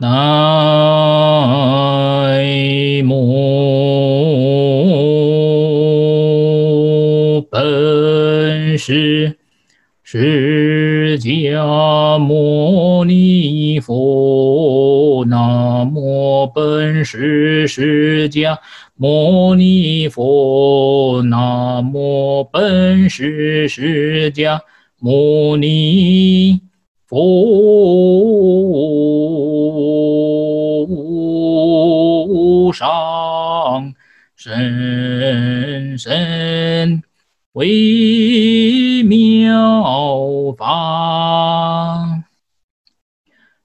南无本师释迦牟尼佛，南无本师释迦牟尼佛，南无本师释迦牟尼佛，上深深微妙法，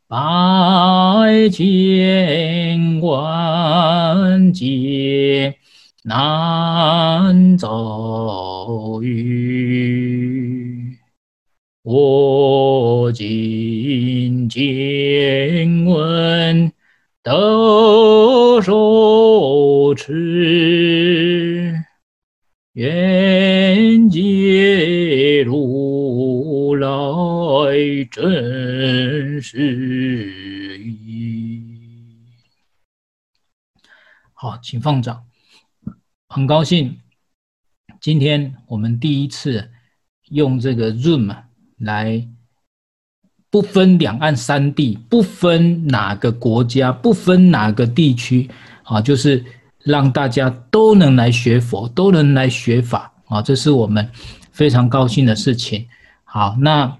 百千万劫难遭遇。我今见闻得受持，愿解如来真实义。好，请放掌。很高兴，今天我们第一次用这个 Zoom。来，不分两岸三地，不分哪个国家，不分哪个地区，啊，就是让大家都能来学佛，都能来学法，啊，这是我们非常高兴的事情。好，那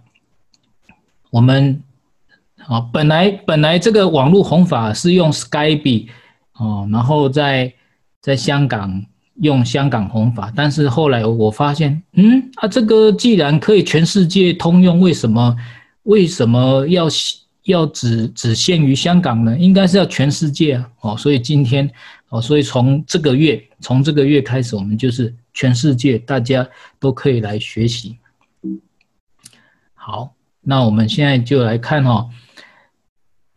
我们，啊，本来本来这个网络弘法是用 Skype，哦，然后在在香港。用香港弘法，但是后来我发现，嗯啊，这个既然可以全世界通用，为什么为什么要要只只限于香港呢？应该是要全世界啊！哦，所以今天哦，所以从这个月从这个月开始，我们就是全世界大家都可以来学习。好，那我们现在就来看哈，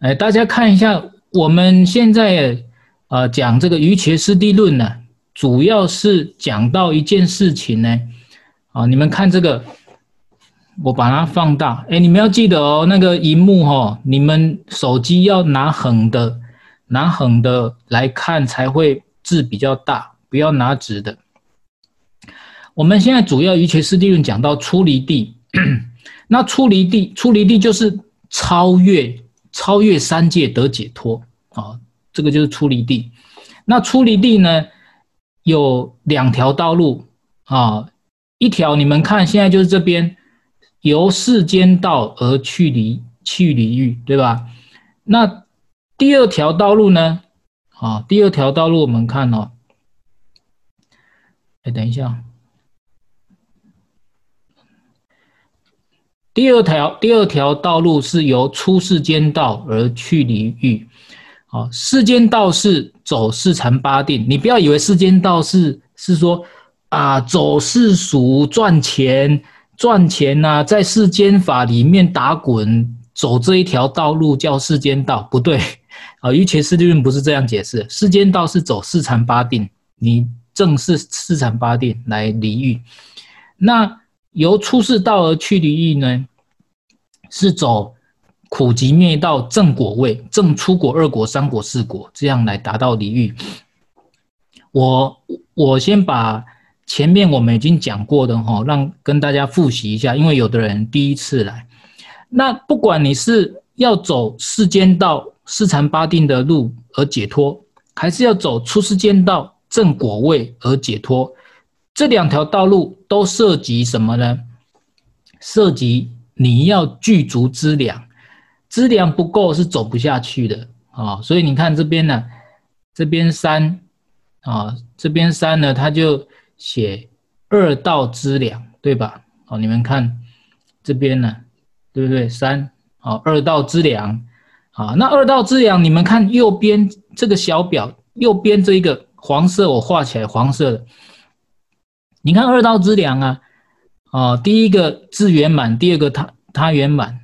哎，大家看一下，我们现在呃讲这个《瑜伽师地论》呢。主要是讲到一件事情呢，啊，你们看这个，我把它放大，哎，你们要记得哦，那个荧幕哈，你们手机要拿横的，拿横的来看才会字比较大，不要拿直的。我们现在主要瑜伽师地论讲到出离地，那出离地，出离地就是超越，超越三界得解脱啊，这个就是出离地。那出离地呢？有两条道路啊，一条你们看现在就是这边，由世间道而去离去离欲，对吧？那第二条道路呢？啊，第二条道路我们看哦，哎，等一下，第二条第二条道路是由出世间道而去离欲。啊，世间道是走四禅八定，你不要以为世间道是是说啊走世俗赚钱赚钱呐、在世间法里面打滚，走这一条道路叫世间道，不对 啊。瑜伽师地论不是这样解释，世间道是走四禅八定，你正是四禅八定来离欲。那由出世道而去离欲呢，是走。苦集灭道正果位，正出果、二果、三果、四果，这样来达到离欲。我我先把前面我们已经讲过的哈，让跟大家复习一下，因为有的人第一次来。那不管你是要走世间道四禅八定的路而解脱，还是要走出世间道正果位而解脱，这两条道路都涉及什么呢？涉及你要具足资粮。资粮不够是走不下去的啊，所以你看这边呢，这边三啊，这边三呢，它就写二道资粮，对吧？好，你们看这边呢，对不对？三哦，二道资粮啊，那二道资粮，你们看右边这个小表，右边这一个黄色，我画起来黄色的，你看二道资粮啊，啊，第一个自圆满，第二个他他圆满。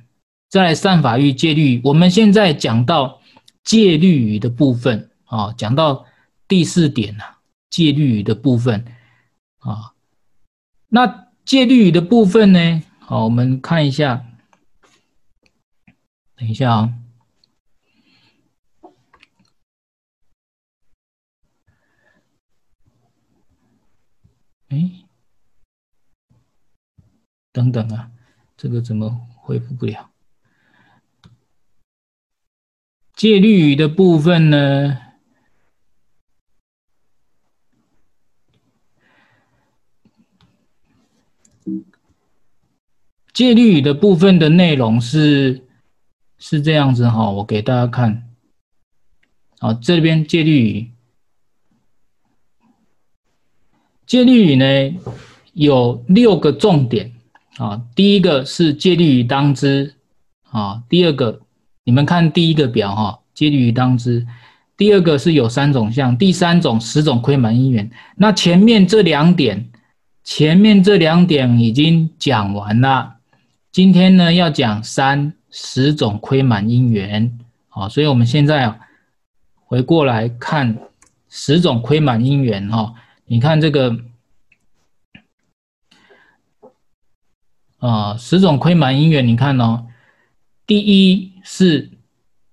在善法欲戒律，我们现在讲到戒律语的部分啊，讲到第四点了，戒律语的部分啊，那戒律语的部分呢？好，我们看一下。等一下啊。哎。等等啊，这个怎么回复不了？戒律语的部分呢？戒律语的部分的内容是是这样子哈，我给大家看。好，这边戒律语，戒律语呢有六个重点啊。第一个是戒律语当知啊，第二个你们看第一个表哈，戒律语当知。第二个是有三种相，第三种十种亏满因缘。那前面这两点，前面这两点已经讲完了。今天呢，要讲三十种亏满因缘，好，所以我们现在啊，回过来看十种亏满因缘哈。你看这个啊，十种亏满因缘，你看哦，第一是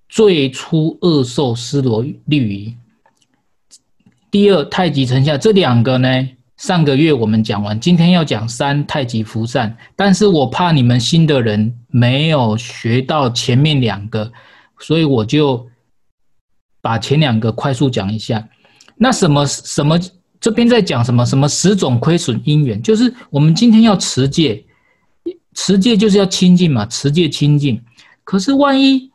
最初恶受尸罗律仪，第二太极成下，这两个呢。上个月我们讲完，今天要讲三太极福善，但是我怕你们新的人没有学到前面两个，所以我就把前两个快速讲一下。那什么什么这边在讲什么？什么十种亏损因缘？就是我们今天要持戒，持戒就是要清净嘛，持戒清净。可是万一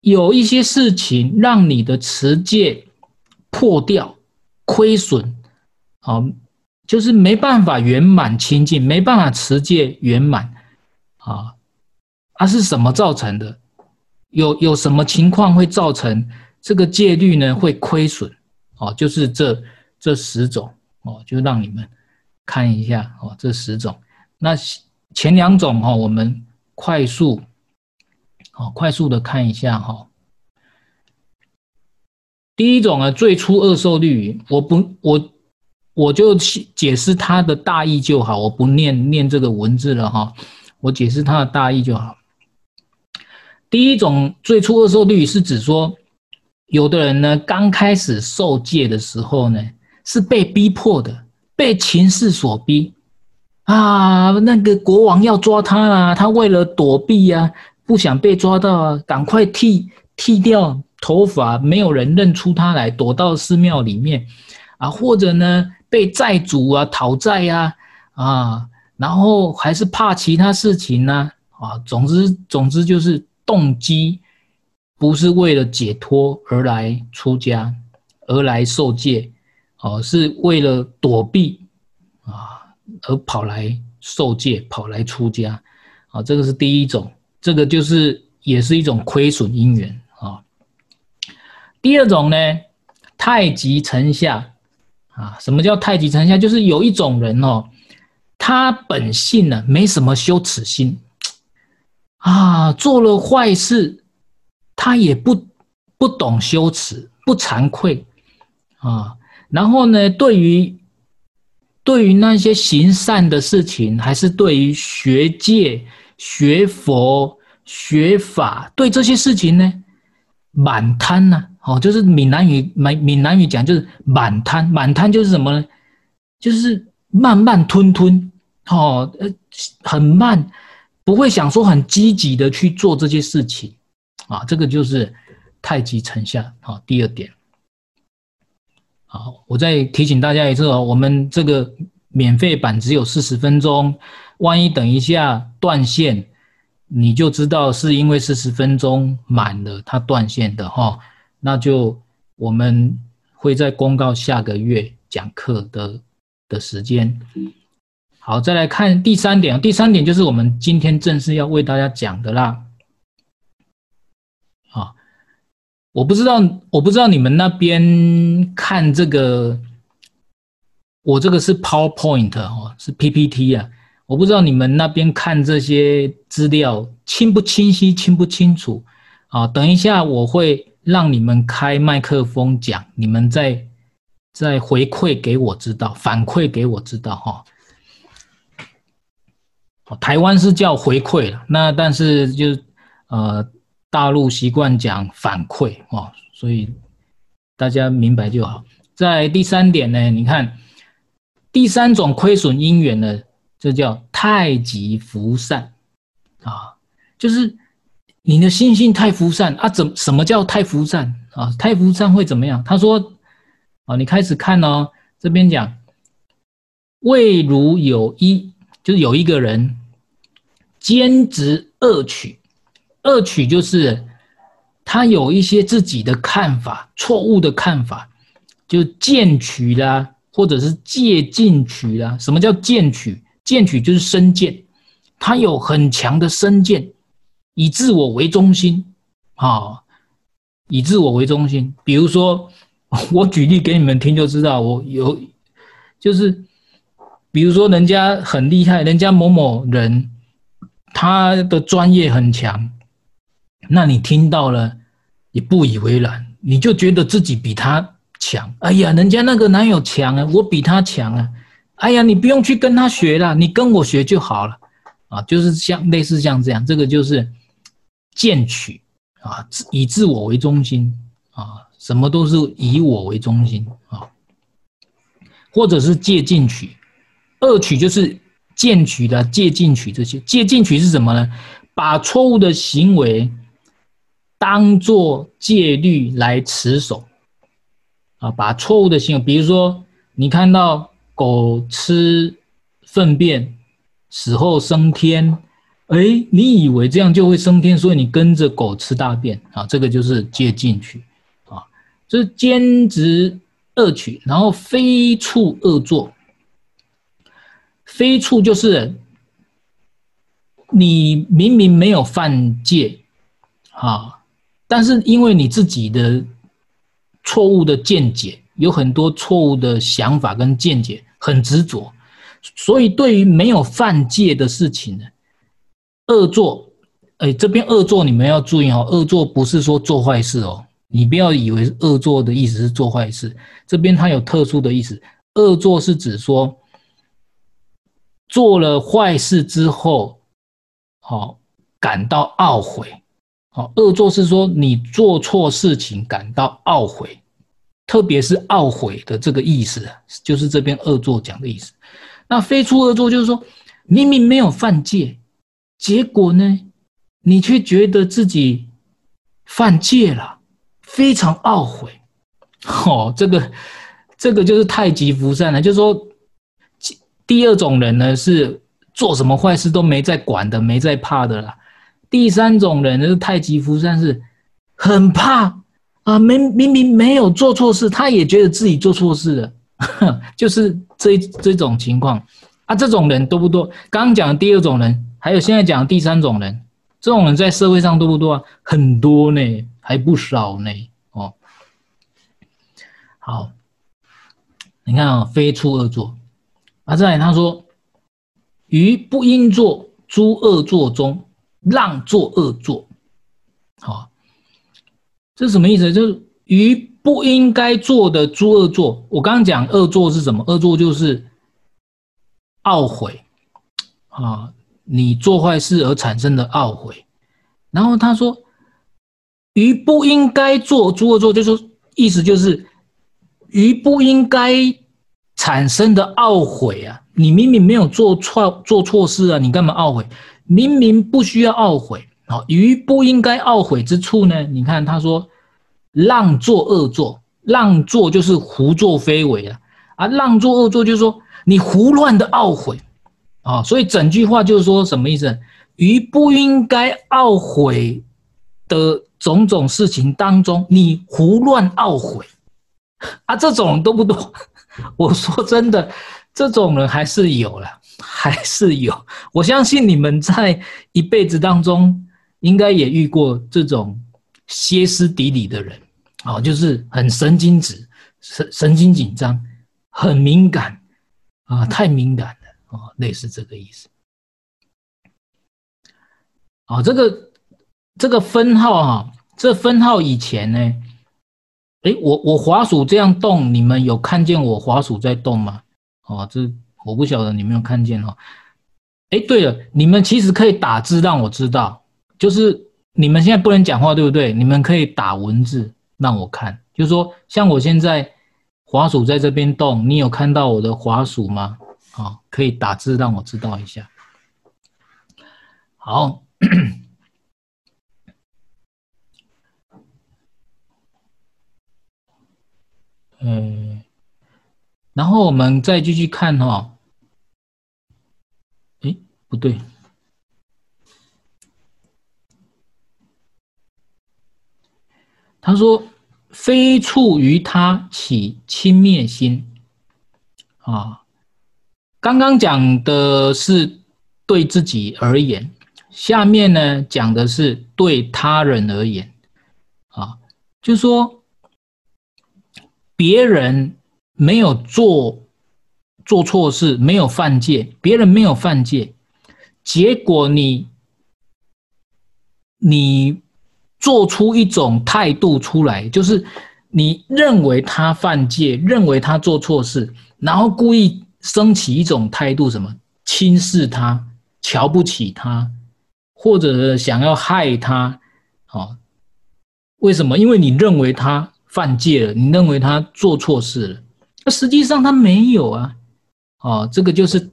有一些事情让你的持戒破掉、亏损。好，就是没办法圆满清净，没办法持戒圆满，啊，它是什么造成的？有有什么情况会造成这个戒律呢？会亏损？哦，就是这这十种哦，就让你们看一下哦，这十种。那前两种哈，我们快速，哦，快速的看一下哈。第一种啊，最初恶受律，我不我。我就解释它的大意就好，我不念念这个文字了哈，我解释它的大意就好。第一种最初恶受律是指说，有的人呢刚开始受戒的时候呢是被逼迫的，被情势所逼啊，那个国王要抓他啊，他为了躲避啊，不想被抓到啊，赶快剃剃掉头发，没有人认出他来，躲到寺庙里面啊，或者呢。被债主啊讨债呀，啊，然后还是怕其他事情呢，啊，总之总之就是动机不是为了解脱而来出家，而来受戒，哦，是为了躲避啊而跑来受戒，跑来出家，啊，这个是第一种，这个就是也是一种亏损因缘啊。第二种呢，太极成下。啊，什么叫太极沉下？就是有一种人哦，他本性呢没什么羞耻心，啊，做了坏事，他也不不懂羞耻，不惭愧，啊，然后呢，对于对于那些行善的事情，还是对于学界、学佛、学法，对这些事情呢，满贪呐。哦，就是闽南语，闽闽南语讲就是满贪，满贪就是什么呢？就是慢慢吞吞，哦，呃，很慢，不会想说很积极的去做这些事情，啊，这个就是太极成下，好，第二点。好，我再提醒大家一次哦，我们这个免费版只有四十分钟，万一等一下断线，你就知道是因为四十分钟满了，它断线的哈。那就我们会在公告下个月讲课的的时间。好，再来看第三点。第三点就是我们今天正式要为大家讲的啦。啊，我不知道，我不知道你们那边看这个，我这个是 PowerPoint 哦，是 PPT 啊。我不知道你们那边看这些资料清不清晰、清不清楚啊？等一下我会。让你们开麦克风讲，你们再再回馈给我知道，反馈给我知道哈。台湾是叫回馈了，那但是就呃大陆习惯讲反馈哦，所以大家明白就好。在第三点呢，你看第三种亏损因缘呢，这叫太极福散啊，就是你的心性太浮散啊。怎什么叫太浮散啊？太浮散会怎么样？他说啊，你开始看哦，这边讲，未如有一，就是有一个人兼执恶取，恶取就是他有一些自己的看法，错误的看法，就见取啦。或者是借进取啦，什么叫见取？见取就是身见，他有很强的身见，以自我为中心，啊，以自我为中心。比如说，我举例给你们听就知道，我有，就是，比如说人家很厉害，人家某某人他的专业很强，那你听到了也不以为然，你就觉得自己比他。强，哎呀，人家那个哪有强啊？我比他强啊！哎呀，你不用去跟他学了，你跟我学就好了，啊，就是像类似像这样，这个就是见取啊，以自我为中心啊，什么都是以我为中心啊，或者是借进取，恶取就是见取的借进取这些，借进取是什么呢？把错误的行为当作戒律来持守。啊，把错误的行为，比如说你看到狗吃粪便死后升天，哎，你以为这样就会升天，所以你跟着狗吃大便啊，这个就是借进去啊，这是兼职恶取，然后非处恶作，非处就是你明明没有犯戒啊，但是因为你自己的。错误的见解，有很多错误的想法跟见解，很执着，所以对于没有犯戒的事情呢，恶作，哎，这边恶作你们要注意哦，恶作不是说做坏事哦，你不要以为恶作的意思是做坏事，这边它有特殊的意思，恶作是指说做了坏事之后，好感到懊悔。哦，恶作是说你做错事情感到懊悔，特别是懊悔的这个意思，就是这边恶作讲的意思。那非出恶作就是说，明明没有犯戒，结果呢，你却觉得自己犯戒了，非常懊悔。哦，这个这个就是太极福善了，就是说，第二种人呢是做什么坏事都没在管的，没在怕的啦。第三种人就是太极福善，是很怕啊，明明明没有做错事，他也觉得自己做错事了，就是这这种情况啊。这种人多不多？刚刚讲的第二种人，还有现在讲第三种人，这种人在社会上多不多啊？很多呢，还不少呢。哦，好，你看啊，非处恶作啊。再来他说，于不应作诸恶作中。让作恶作，好，这什么意思？就是于不应该做的诸恶作。我刚刚讲恶作是什么？恶作就是懊悔啊，你做坏事而产生的懊悔。然后他说，于不应该做诸恶作，就是说意思就是于不应该产生的懊悔啊，你明明没有做错做错事啊，你干嘛懊悔？明明不需要懊悔，好，于不应该懊悔之处呢？你看他说，让作恶作，让作就是胡作非为啊，啊，让作恶作就是说你胡乱的懊悔，啊，所以整句话就是说什么意思？于不应该懊悔的种种事情当中，你胡乱懊悔，啊，这种多不多？我说真的，这种人还是有了。还是有，我相信你们在一辈子当中，应该也遇过这种歇斯底里的人，啊，就是很神经质、神神经紧张、很敏感啊，太敏感哦，类似这个意思。哦，这个这个分号哈，这分号以前呢，诶，我我滑鼠这样动，你们有看见我滑鼠在动吗？哦，这。我不晓得你们有没有看见哦。哎，对了，你们其实可以打字让我知道，就是你们现在不能讲话，对不对？你们可以打文字让我看，就是说，像我现在滑鼠在这边动，你有看到我的滑鼠吗？啊，可以打字让我知道一下。好，嗯，然后我们再继续看哈。哎，不对。他说：“非处于他起轻蔑心。”啊，刚刚讲的是对自己而言，下面呢讲的是对他人而言。啊，就是说别人没有做做错事，没有犯戒，别人没有犯戒，结果你你。做出一种态度出来，就是你认为他犯戒，认为他做错事，然后故意升起一种态度，什么轻视他、瞧不起他，或者想要害他，哦，为什么？因为你认为他犯戒了，你认为他做错事了，那实际上他没有啊，哦，这个就是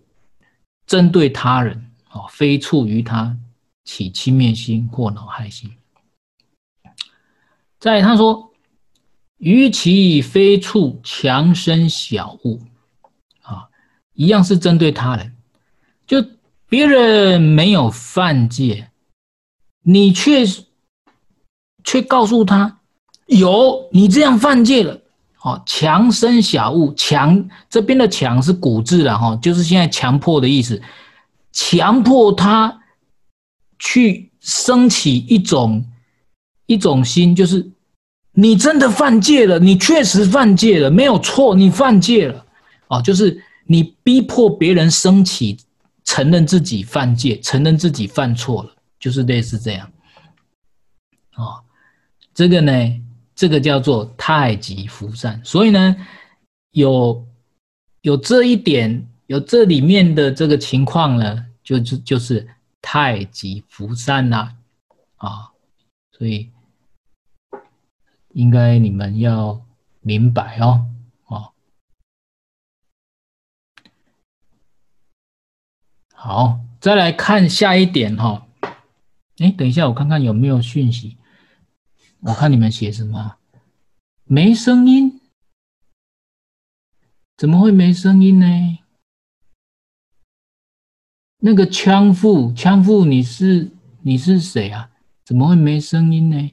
针对他人，哦，非处于他起轻蔑心或恼害心。再他说，与其非处强生小物，一样是针对他人，就别人没有犯戒，你却却告诉他有，你这样犯戒了，哦，强生小恶，强这边的强是古字了哈，就是现在强迫的意思，强迫他去升起一种一种心，就是。你真的犯戒了，你确实犯戒了，没有错，你犯戒了，哦，就是你逼迫别人升起，承认自己犯戒，承认自己犯错了，就是类似这样，哦，这个呢，这个叫做太极扶善，所以呢，有有这一点，有这里面的这个情况呢，就就就是太极扶善呐，啊，所以。应该你们要明白，哦，好，再来看下一点哈。哎，等一下，我看看有没有讯息。我看你们写什么？没声音？怎么会没声音呢？那个枪父，枪父，你是你是谁啊？怎么会没声音呢？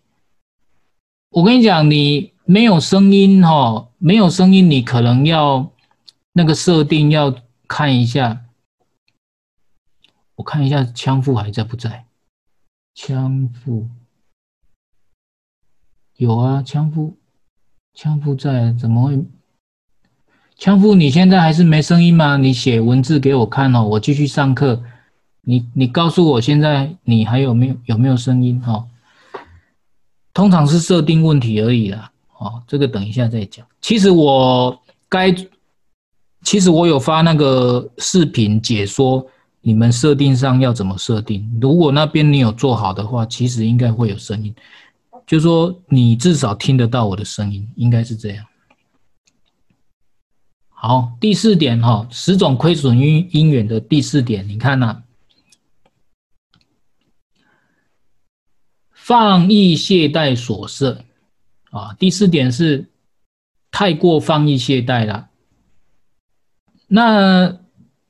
我跟你讲，你没有声音哈，没有声音，你可能要那个设定要看一下。我看一下枪父还在不在？枪父有啊，枪父枪父在，怎么会？枪父你现在还是没声音吗？你写文字给我看哦，我继续上课。你你告诉我现在你还有没有有没有声音哈？通常是设定问题而已啦，哦，这个等一下再讲。其实我该，其实我有发那个视频解说，你们设定上要怎么设定。如果那边你有做好的话，其实应该会有声音，就说你至少听得到我的声音，应该是这样。好，第四点哈，十种亏损因因缘的第四点，你看呐。放逸懈怠所摄，啊，第四点是太过放逸懈怠了。那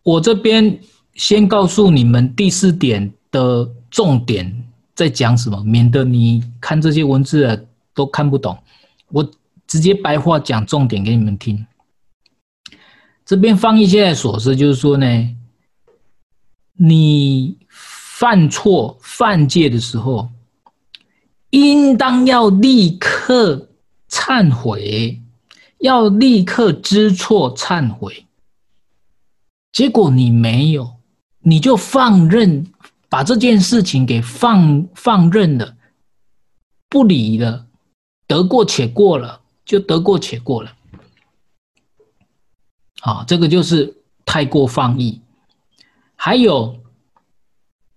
我这边先告诉你们第四点的重点在讲什么，免得你看这些文字都看不懂。我直接白话讲重点给你们听。这边放逸懈怠所摄，就是说呢，你犯错犯戒的时候。应当要立刻忏悔，要立刻知错忏悔。结果你没有，你就放任，把这件事情给放放任了，不理了，得过且过了，就得过且过了。啊，这个就是太过放逸。还有，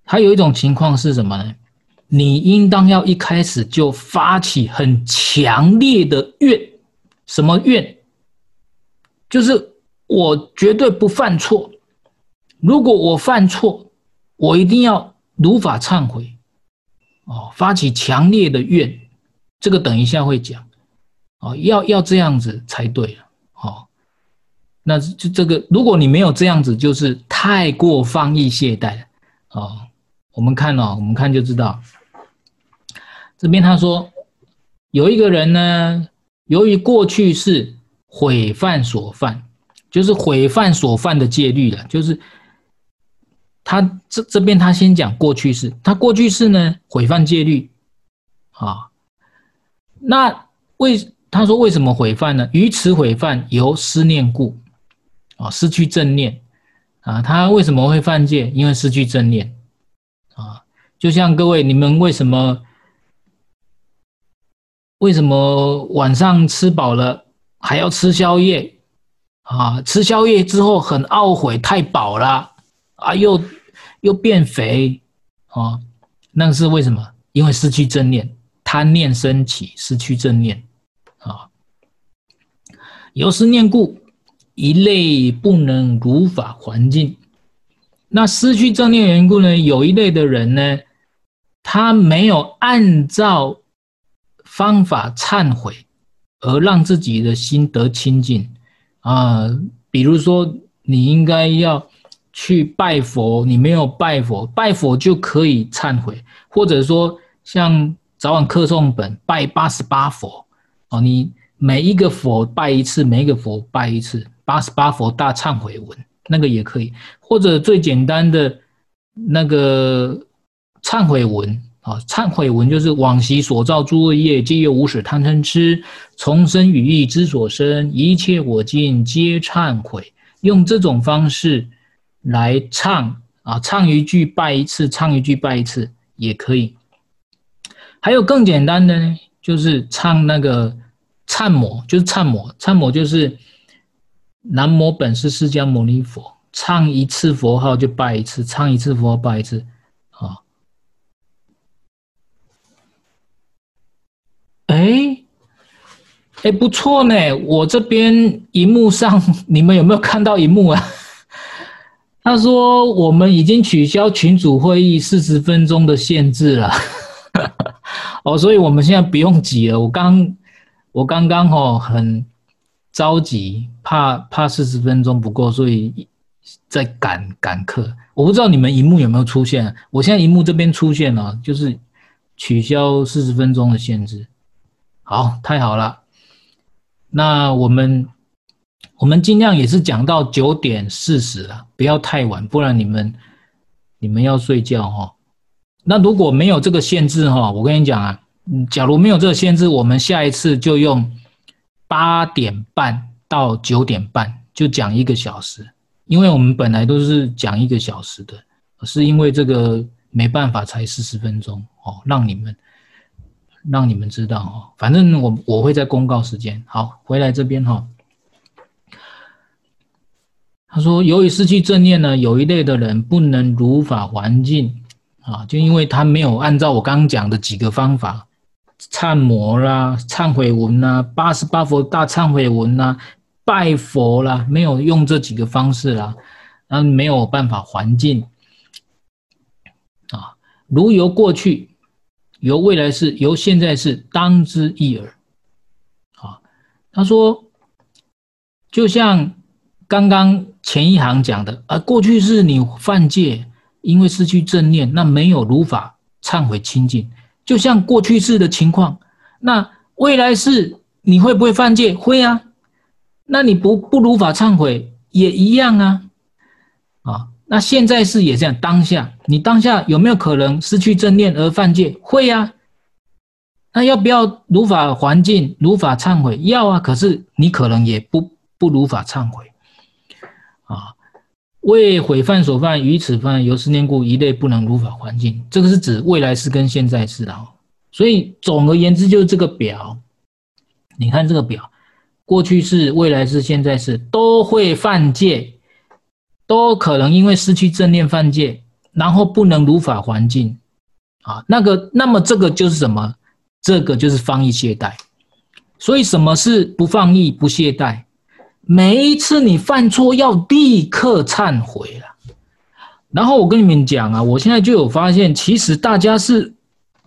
还有一种情况是什么呢？你应当要一开始就发起很强烈的怨，什么怨？就是我绝对不犯错。如果我犯错，我一定要如法忏悔，哦，发起强烈的愿，这个等一下会讲，哦，要要这样子才对了，哦，那就这个，如果你没有这样子，就是太过放逸懈怠了，哦，我们看哦，我们看就知道，这边他说有一个人呢，由于过去是毁犯所犯，就是毁犯所犯的戒律了，就是。他这这边他先讲过去式，他过去式呢毁犯戒律，啊，那为他说为什么毁犯呢？于此毁犯由思念故，啊，失去正念，啊，他为什么会犯戒？因为失去正念，啊，就像各位你们为什么为什么晚上吃饱了还要吃宵夜？啊，吃宵夜之后很懊悔，太饱了。啊，又又变肥，哦，那是为什么？因为失去正念，贪念升起，失去正念，啊、哦，由思念故，一类不能如法环境。那失去正念缘故呢？有一类的人呢，他没有按照方法忏悔，而让自己的心得清净啊。比如说，你应该要。去拜佛，你没有拜佛，拜佛就可以忏悔，或者说像早晚课诵本拜八十八佛哦，你每一个佛拜一次，每一个佛拜一次，八十八佛大忏悔文那个也可以，或者最简单的那个忏悔文啊，忏悔文就是往昔所造诸恶业，皆由无始贪嗔痴，从生语意之所生，一切我今皆忏悔，用这种方式。来唱啊，唱一句拜一次，唱一句拜一次也可以。还有更简单的呢，就是唱那个忏摩，就是忏摩，忏摩就是南无本师释迦牟尼佛，唱一次佛号就拜一次，唱一次佛号拜一次，啊。哎，哎，不错呢，我这边荧幕上 你们有没有看到荧幕啊？他说：“我们已经取消群组会议四十分钟的限制了，哦，所以我们现在不用急了。我刚，我刚刚哦很着急，怕怕四十分钟不够，所以在赶赶课。我不知道你们荧幕有没有出现？我现在荧幕这边出现了，就是取消四十分钟的限制。好，太好了。那我们。”我们尽量也是讲到九点四十了，不要太晚，不然你们你们要睡觉哈。那如果没有这个限制哈，我跟你讲啊，假如没有这个限制，我们下一次就用八点半到九点半就讲一个小时，因为我们本来都是讲一个小时的，是因为这个没办法才四十分钟哦，让你们让你们知道哦，反正我我会在公告时间。好，回来这边哈。他说：“由于失去正念呢，有一类的人不能如法还境啊，就因为他没有按照我刚刚讲的几个方法，忏摩啦、忏悔文啦、八十八佛大忏悔文啦、拜佛啦，没有用这几个方式啦，那没有办法还境啊。如由过去、由未来世、由现在世，当知一耳。啊，他说，就像。”刚刚前一行讲的，啊，过去是你犯戒，因为失去正念，那没有如法忏悔清净，就像过去式的情况。那未来世你会不会犯戒？会啊。那你不不如法忏悔也一样啊。啊，那现在是也这样，当下你当下有没有可能失去正念而犯戒？会啊。那要不要如法还境、如法忏悔？要啊。可是你可能也不不如法忏悔。啊，为毁犯所犯，于此犯由思念故，一类不能如法还境。这个是指未来世跟现在世的。所以总而言之，就是这个表。你看这个表，过去世、未来世、现在世都会犯戒，都可能因为失去正念犯戒，然后不能如法还境。啊，那个，那么这个就是什么？这个就是放逸懈怠。所以什么是不放逸、不懈怠？每一次你犯错要立刻忏悔了。然后我跟你们讲啊，我现在就有发现，其实大家是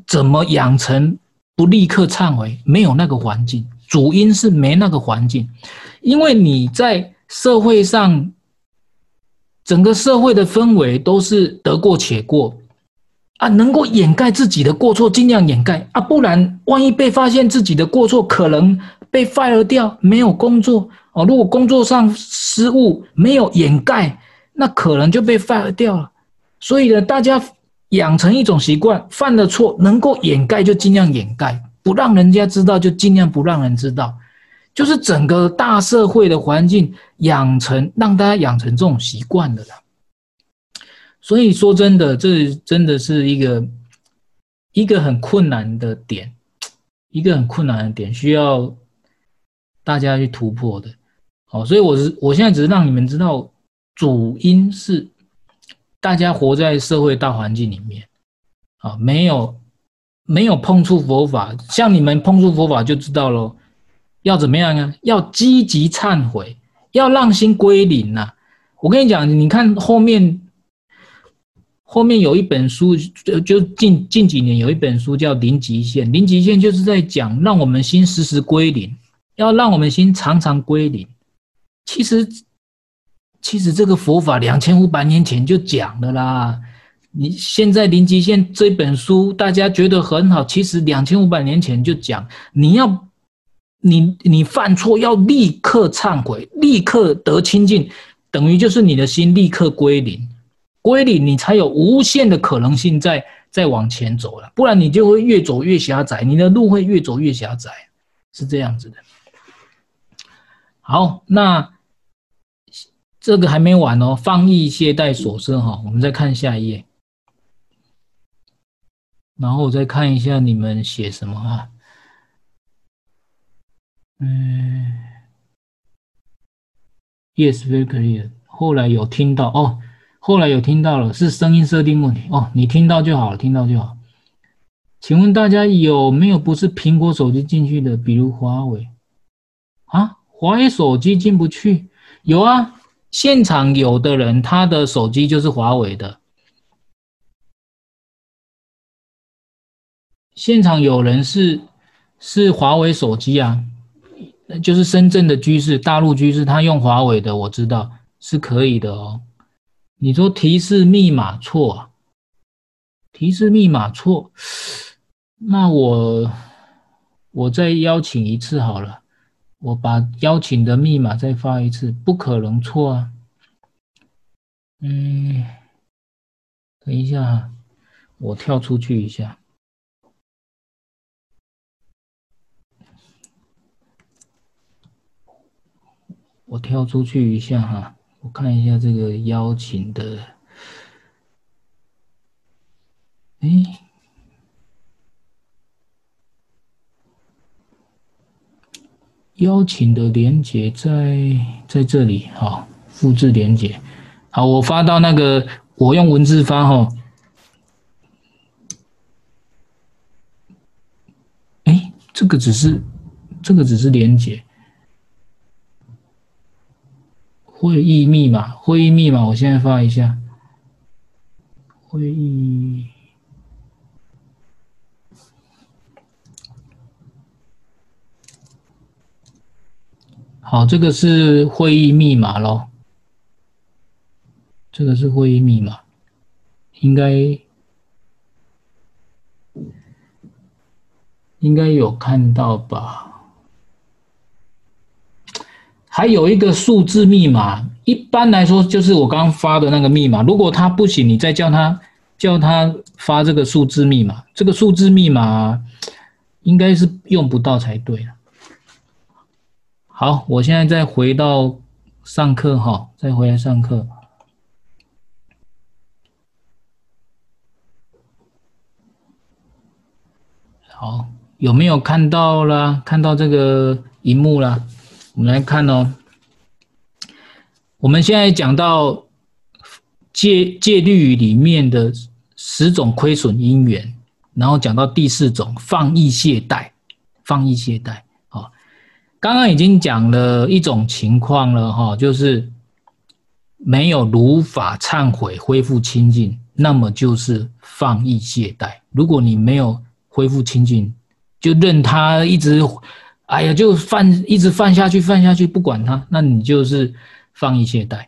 怎么养成不立刻忏悔？没有那个环境，主因是没那个环境，因为你在社会上，整个社会的氛围都是得过且过啊，能够掩盖自己的过错，尽量掩盖啊，不然万一被发现自己的过错，可能被 fire 掉，没有工作哦。如果工作上失误没有掩盖，那可能就被 fire 掉了。所以呢，大家养成一种习惯，犯了错能够掩盖就尽量掩盖，不让人家知道就尽量不让人知道，就是整个大社会的环境养成，让大家养成这种习惯的了。所以说真的，这真的是一个一个很困难的点，一个很困难的点，需要大家去突破的。好，所以我是我现在只是让你们知道，主因是。大家活在社会大环境里面，啊，没有没有碰触佛法，像你们碰触佛法就知道喽。要怎么样呢？要积极忏悔，要让心归零呐。我跟你讲，你看后面后面有一本书，就就近近几年有一本书叫《零极限》，零极限就是在讲让我们心时时归零，要让我们心常常归零。其实。其实这个佛法两千五百年前就讲的啦。你现在《零极限》这本书大家觉得很好，其实两千五百年前就讲，你要你你犯错要立刻忏悔，立刻得清净，等于就是你的心立刻归零，归零你才有无限的可能性再再往前走了，不然你就会越走越狭窄，你的路会越走越狭窄，是这样子的。好，那。这个还没完哦，放逸懈怠所生哈，我们再看下一页，然后我再看一下你们写什么啊，嗯，Yes, very clear。后来有听到哦，后来有听到了，是声音设定问题哦，你听到就好了，听到就好。请问大家有没有不是苹果手机进去的，比如华为啊？华为手机进不去？有啊。现场有的人，他的手机就是华为的。现场有人是是华为手机啊，就是深圳的居士、大陆居士，他用华为的，我知道是可以的哦。你说提示密码错？提示密码错，那我我再邀请一次好了。我把邀请的密码再发一次，不可能错啊。嗯，等一下，我跳出去一下。我跳出去一下哈，我看一下这个邀请的。哎。邀请的连接在在这里，好，复制连接，好，我发到那个，我用文字发哈。哎，这个只是，这个只是连接。会议密码，会议密码，我现在发一下。会议。好，这个是会议密码咯。这个是会议密码，应该应该有看到吧？还有一个数字密码，一般来说就是我刚发的那个密码。如果他不行，你再叫他叫他发这个数字密码。这个数字密码应该是用不到才对。好，我现在再回到上课哈，再回来上课。好，有没有看到啦？看到这个荧幕啦？我们来看哦。我们现在讲到戒戒律里面的十种亏损因缘，然后讲到第四种放逸懈怠，放逸懈怠。刚刚已经讲了一种情况了哈，就是没有如法忏悔恢复清净，那么就是放逸懈怠。如果你没有恢复清净，就任他一直，哎呀，就犯一直犯下去，犯下去不管他，那你就是放逸懈怠。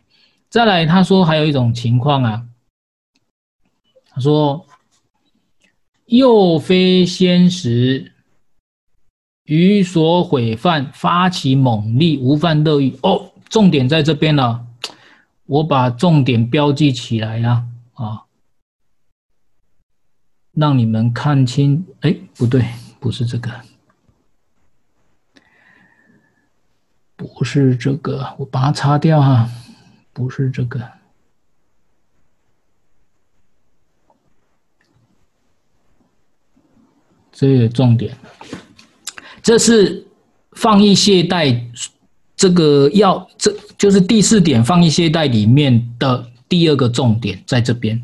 再来，他说还有一种情况啊，他说又非先时。于所毁犯，发起猛力，无犯乐欲。哦，重点在这边了，我把重点标记起来了啊，让你们看清。哎，不对，不是这个，不是这个，我把它擦掉哈，不是这个，这个重点。这是放逸懈怠，这个要这就是第四点放逸懈怠里面的第二个重点，在这边，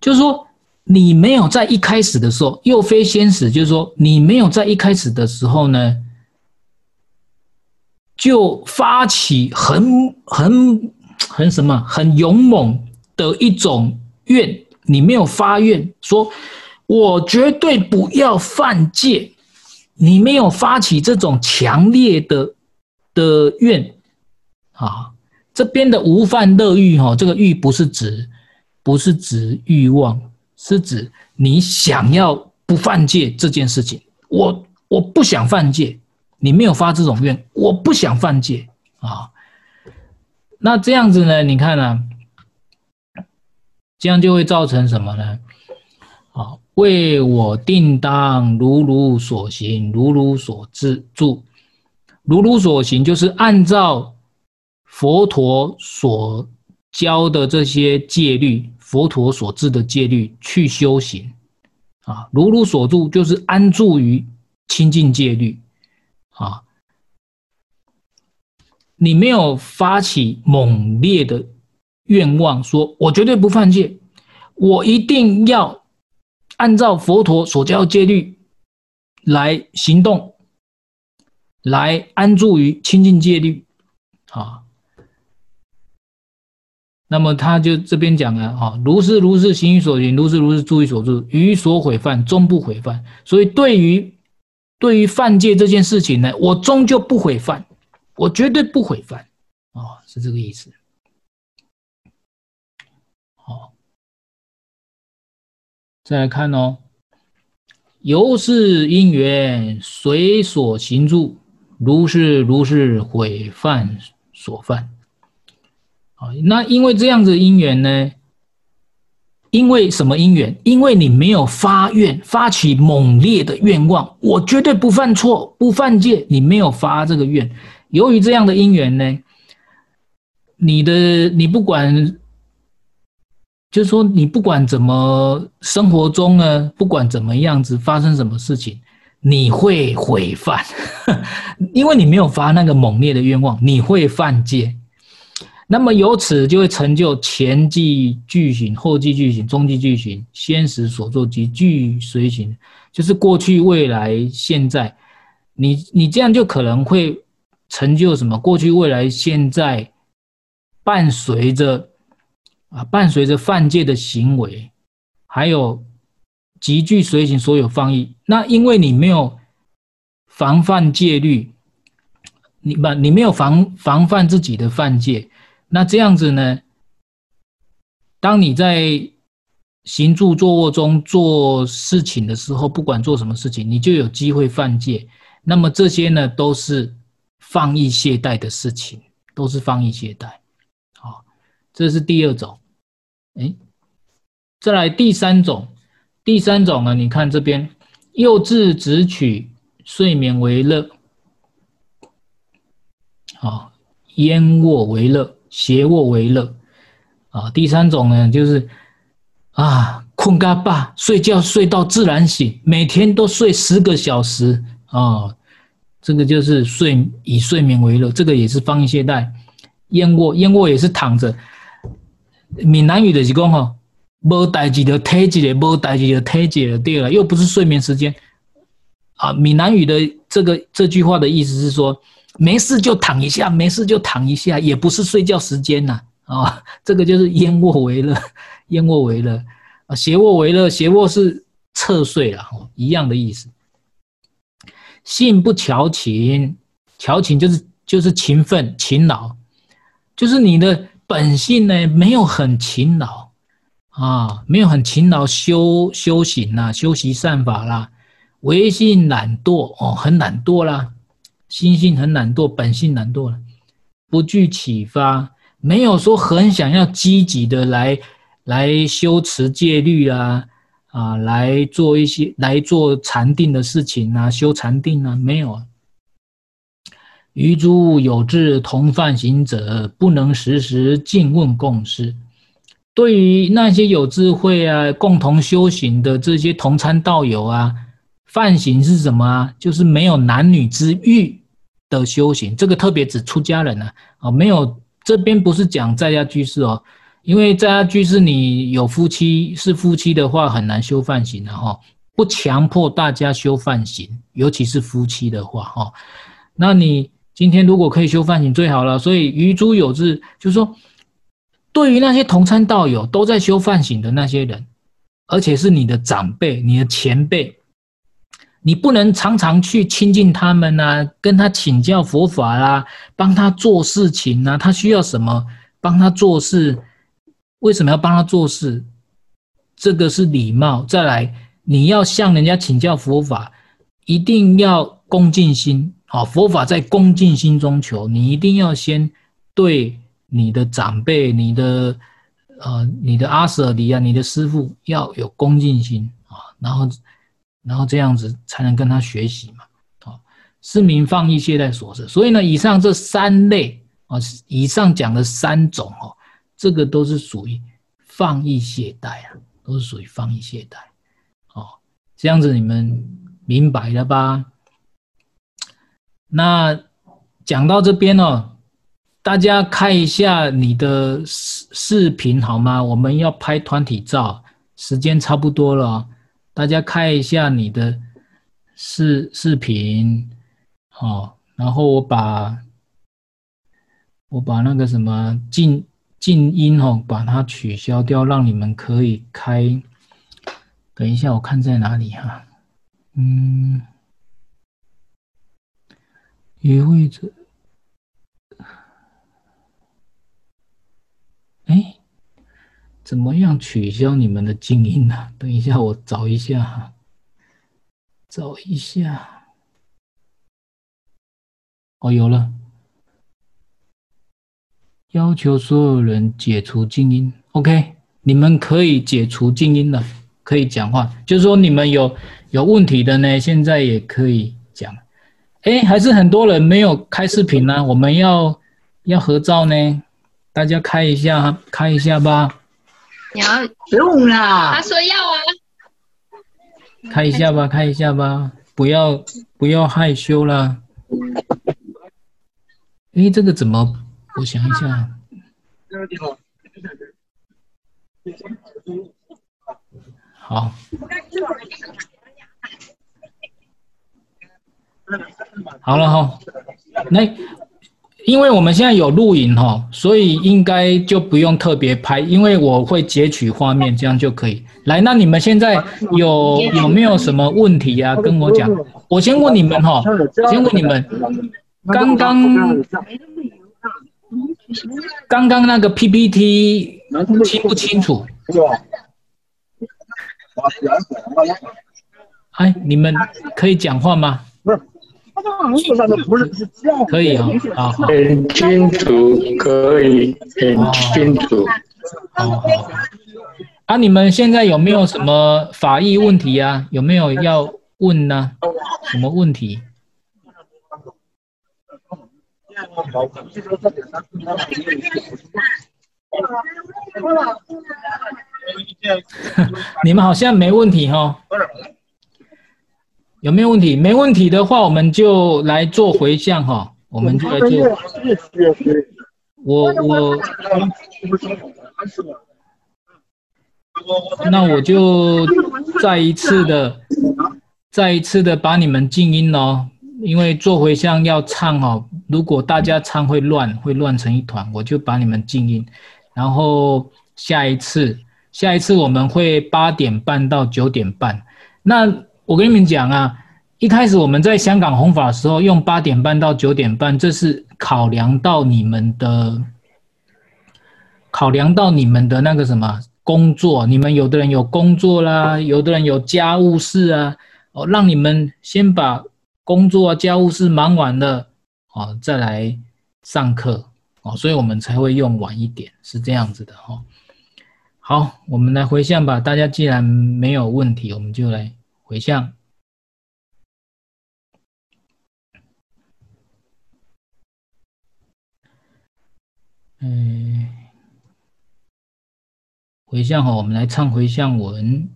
就是说你没有在一开始的时候，又非先死，就是说你没有在一开始的时候呢，就发起很很很什么很勇猛的一种愿，你没有发愿说，我绝对不要犯戒。你没有发起这种强烈的的愿啊，这边的无犯乐欲哈，这个欲不是指不是指欲望，是指你想要不犯戒这件事情。我我不想犯戒，你没有发这种愿，我不想犯戒啊。那这样子呢？你看呢、这样就会造成什么呢？为我定当如如所行，如如所自住，如如所行就是按照佛陀所教的这些戒律，佛陀所制的戒律去修行啊。如如所住就是安住于清净戒律啊。你没有发起猛烈的愿望，说我绝对不犯戒，我一定要。按照佛陀所教戒律来行动，来安住于清净戒律，啊，那么他就这边讲了啊，如是如是行于所行，如是如是住于所住，于所毁犯终不毁犯。所以对于对于犯戒这件事情呢，我终究不毁犯，我绝对不毁犯，啊，是这个意思。再来看哦，由是因缘随所行住，如是如是毁犯所犯。啊，那因为这样子因缘呢？因为什么因缘？因为你没有发愿，发起猛烈的愿望，我绝对不犯错，不犯戒。你没有发这个愿，由于这样的因缘呢，你的你不管。就是说，你不管怎么生活中呢，不管怎么样子发生什么事情，你会毁犯，因为你没有发那个猛烈的愿望，你会犯戒。那么由此就会成就前继俱行、后继俱行、中继俱行、先时所作及俱随行，就是过去、未来、现在，你你这样就可能会成就什么？过去、未来、现在伴随着。啊，伴随着犯戒的行为，还有极具随行所有放逸，那因为你没有防范戒律，你不，你没有防防范自己的犯戒，那这样子呢？当你在行住坐卧中做事情的时候，不管做什么事情，你就有机会犯戒。那么这些呢，都是放逸懈怠的事情，都是放逸懈怠。好，这是第二种。哎，再来第三种，第三种呢？你看这边，幼稚只取睡眠为乐，啊，燕卧为乐，斜卧为乐，啊，第三种呢，就是啊，困嘎巴，睡觉睡到自然醒，每天都睡十个小时啊，这个就是睡以睡眠为乐，这个也是放逸懈怠。燕卧，燕卧也是躺着。闽南语的是讲吼，无代志就体一个，无代志就体一个，对了，又不是睡眠时间，啊，闽南语的这个这句话的意思是说，没事就躺一下，没事就躺一下，也不是睡觉时间呐，啊，这个就是燕卧为乐，燕卧为乐，啊，斜卧为乐，斜卧是侧睡了，一样的意思。性不乔勤，乔勤就是就是勤奋勤劳，就是你的本性呢，没有很勤劳啊，没有很勤劳修修行啦，修习善法啦，唯性懒惰哦，很懒惰啦，心性很懒惰，本性懒惰了，不具启发，没有说很想要积极的来来修持戒律啊。啊，来做一些来做禅定的事情啊，修禅定啊，没有啊。余诸有志同犯行者，不能时时进问共事。对于那些有智慧啊，共同修行的这些同参道友啊，犯行是什么啊？就是没有男女之欲的修行。这个特别指出家人啊，啊，没有这边不是讲在家居士哦。因为在家居士，你有夫妻是夫妻的话，很难修犯行的哈。不强迫大家修犯行，尤其是夫妻的话哈。那你今天如果可以修梵行最好了。所以余诸有志，就是说，对于那些同参道友都在修梵行的那些人，而且是你的长辈、你的前辈，你不能常常去亲近他们啊，跟他请教佛法啦，帮他做事情啊，他需要什么，帮他做事。为什么要帮他做事？这个是礼貌。再来，你要向人家请教佛法，一定要恭敬心。好，佛法在恭敬心中求。你一定要先对你的长辈、你的呃、你的阿舍离啊、你的师父要有恭敬心啊，然后，然后这样子才能跟他学习嘛。好，是名放逸懈怠所摄。所以呢，以上这三类啊，以上讲的三种哦。这个都是属于放逸懈怠啊，都是属于放逸懈怠，哦，这样子你们明白了吧？那讲到这边哦，大家看一下你的视视频好吗？我们要拍团体照，时间差不多了，大家看一下你的视视频，好，然后我把我把那个什么静。静音哦，把它取消掉，让你们可以开。等一下，我看在哪里哈？嗯，意味着，哎，怎么样取消你们的静音呢？等一下，我找一下，找一下。哦，有了。要求所有人解除静音，OK？你们可以解除静音了，可以讲话。就是说你们有有问题的呢，现在也可以。哎，还是很多人没有开视频呢，我们要要合照呢，大家开一下，开一下吧。你要不用啦，他说要啊。开一下吧，开一下吧，不要不要害羞啦。哎，这个怎么？我想一下，好，好了哈，那因为我们现在有录影哈，所以应该就不用特别拍，因为我会截取画面，这样就可以。来，那你们现在有有没有什么问题呀？跟我讲，我先问你们哈，先问你们，刚刚。刚刚那个 PPT 清不清楚？哎，你们可以讲话吗？可以啊，啊，很清楚，可以很清楚。好好。啊，你们现在有没有什么法益问题啊？有没有要问呢？什么问题？你们好像没问题哈？有没有问题？没问题的话，我们就来做回向哈。我们就来做。我我，那我就再一次的再一次的把你们静音哦，因为做回向要唱哦，如果大家唱会乱，会乱成一团，我就把你们静音。然后下一次，下一次我们会八点半到九点半。那我跟你们讲啊，一开始我们在香港弘法的时候用八点半到九点半，这是考量到你们的，考量到你们的那个什么工作，你们有的人有工作啦，有的人有家务事啊。哦，让你们先把工作啊、家务事忙完了，哦，再来上课，哦，所以我们才会用晚一点，是这样子的哈、哦。好，我们来回向吧。大家既然没有问题，我们就来回向。嗯，回向好，我们来唱回向文。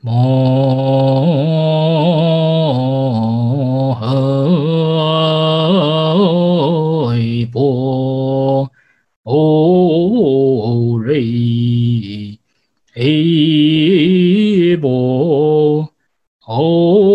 摩诃波 way able. Oh.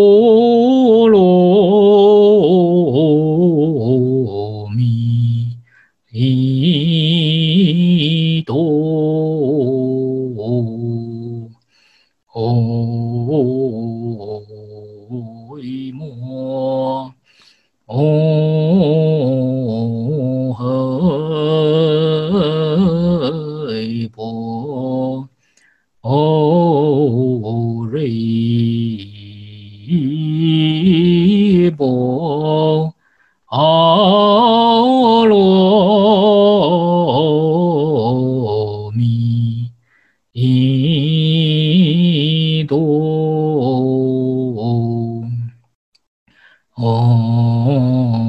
多，哦，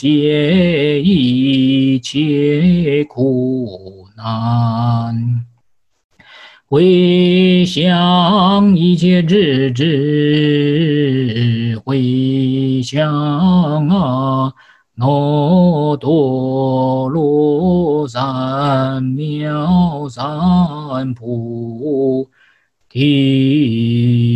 解一切苦难，回向一切智智，回向啊耨多罗三藐三菩提。